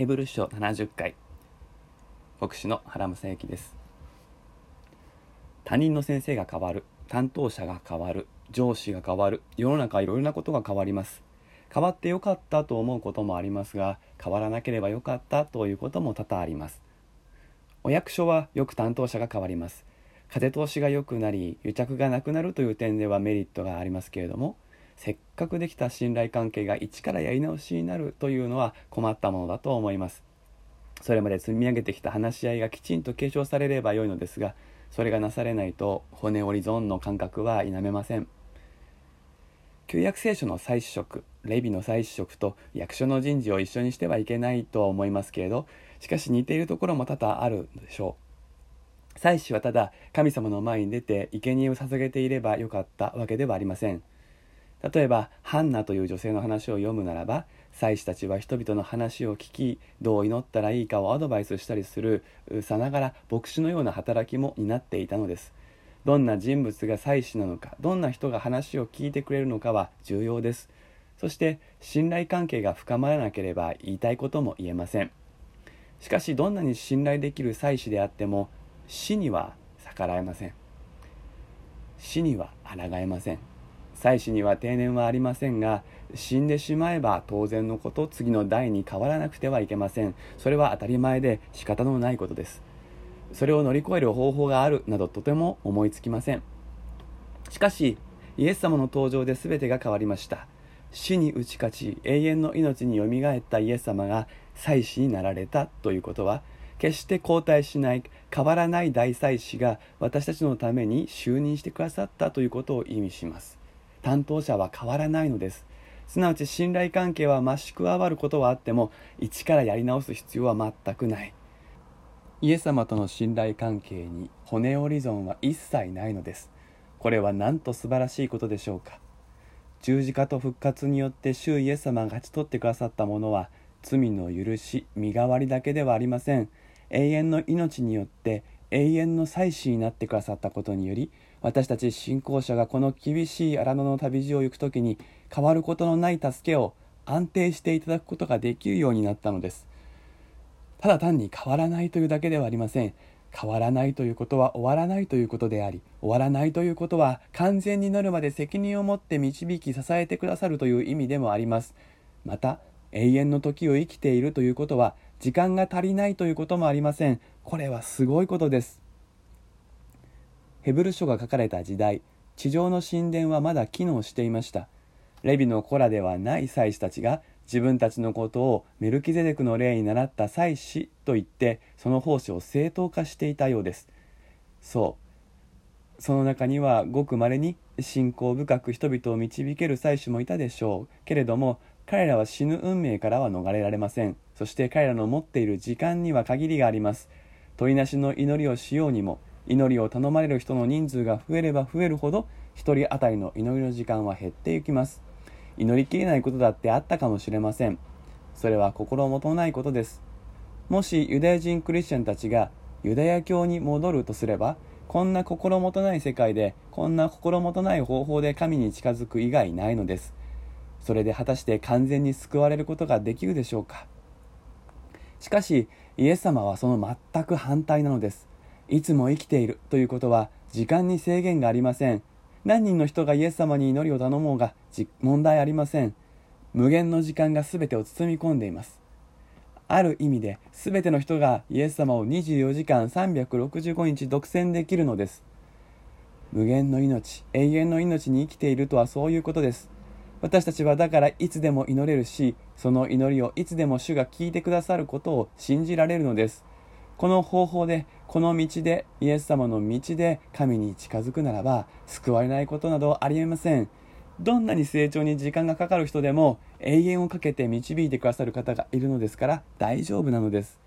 ヘブル書70回。牧師の原正幸です。他人の先生が変わる担当者が変わる上司が変わる世の中いろいろなことが変わります。変わってよかったと思うこともありますが変わらなければよかったということも多々あります。お役所はよく担当者が変わります。風通しが良くなり癒着がなくなるという点ではメリットがありますけれどもせっかくできた信頼関係が一からやり直しになるというのは困ったものだと思います。それまで積み上げてきた話し合いがきちんと継承されればよいのですがそれがなされないと骨折り損の感覚は否めません。旧約聖書の再試食レビの再試食と役所の人事を一緒にしてはいけないとは思いますけれどしかし似ているところも多々あるでしょう。祭司はただ神様の前に出て生贄を捧げていればよかったわけではありません。例えばハンナという女性の話を読むならば祭司たちは人々の話を聞きどう祈ったらいいかをアドバイスしたりするさながら牧師のような働きも担っていたのです。どんな人物が祭司なのかどんな人が話を聞いてくれるのかは重要です。そして信頼関係が深まらなければ言いたいことも言えません。しかしどんなに信頼できる祭司であっても死には逆らえません。死には抗えません。妻子には定年はありませんが死んでしまえば当然のこと次の代に変わらなくてはいけません。それは当たり前で仕方のないことです。それを乗り越える方法があるなどとても思いつきません。しかしイエス様の登場で全てが変わりました。死に打ち勝ち永遠の命によみがえったイエス様が祭司になられたということは決して交代しない変わらない大祭司が私たちのために就任してくださったということを意味します。担当者は変わらないのです。すなわち信頼関係は増し加わることはあっても一からやり直す必要は全くない。イエス様との信頼関係に骨折り損は一切ないのです。これはなんと素晴らしいことでしょうか。十字架と復活によって主イエス様が勝ち取ってくださったものは罪の許し身代わりだけではありません。永遠の命によって永遠の祭司になってくださったことにより私たち信仰者がこの厳しい荒野の旅路を行く時に変わることのない助けを安定していただくことができるようになったのです。ただ単に変わらないというだけではありません。変わらないということは終わらないということであり終わらないということは完全になるまで責任を持って導き支えてくださるという意味でもあります。また永遠の時を生きているということは時間が足りないということもありません。これはすごいことです。ヘブル書が書かれた時代地上の神殿はまだ機能していました。レビの子らではない祭司たちが自分たちのことをメルキゼデクの例に倣った祭司と言ってその奉仕を正当化していたようです。そう。その中にはごくまれに信仰深く人々を導ける祭司もいたでしょう。けれども彼らは死ぬ運命からは逃れられません。そして彼らの持っている時間には限りがあります。鳥なしの祈りをしようにも祈りを頼まれる人の人数が増えれば増えるほど1人当たりの祈りの時間は減っていきます。祈りきれないことだってあったかもしれません。それは心もとないことです。もしユダヤ人クリスチャンたちがユダヤ教に戻るとすればこんな心もとない世界でこんな心もとない方法で神に近づく以外ないのです。それで果たして完全に救われることができるでしょうか。しかしイエス様はその全く反対なのです。いつも生きているということは時間に制限がありません。何人の人がイエス様に祈りを頼もうが問題ありません。無限の時間が全てを包み込んでいます。ある意味で全ての人がイエス様を24時間365日独占できるのです。無限の命永遠の命に生きているとはそういうことです。私たちはだからいつでも祈れるしその祈りをいつでも主が聞いてくださることを信じられるのです。この方法でこの道でイエス様の道で神に近づくならば救われないことなどありえません。どんなに成長に時間がかかる人でも永遠をかけて導いてくださる方がいるのですから大丈夫なのです。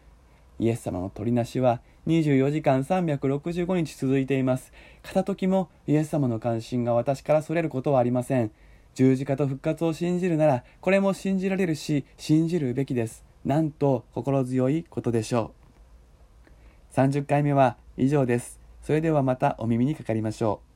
イエス様の取りなしは24時間365日続いています。片時もイエス様の関心が私からそれることはありません。十字架と復活を信じるならこれも信じられるし信じるべきです。なんと心強いことでしょう。30回目は以上です。それではまたお耳にかかりましょう。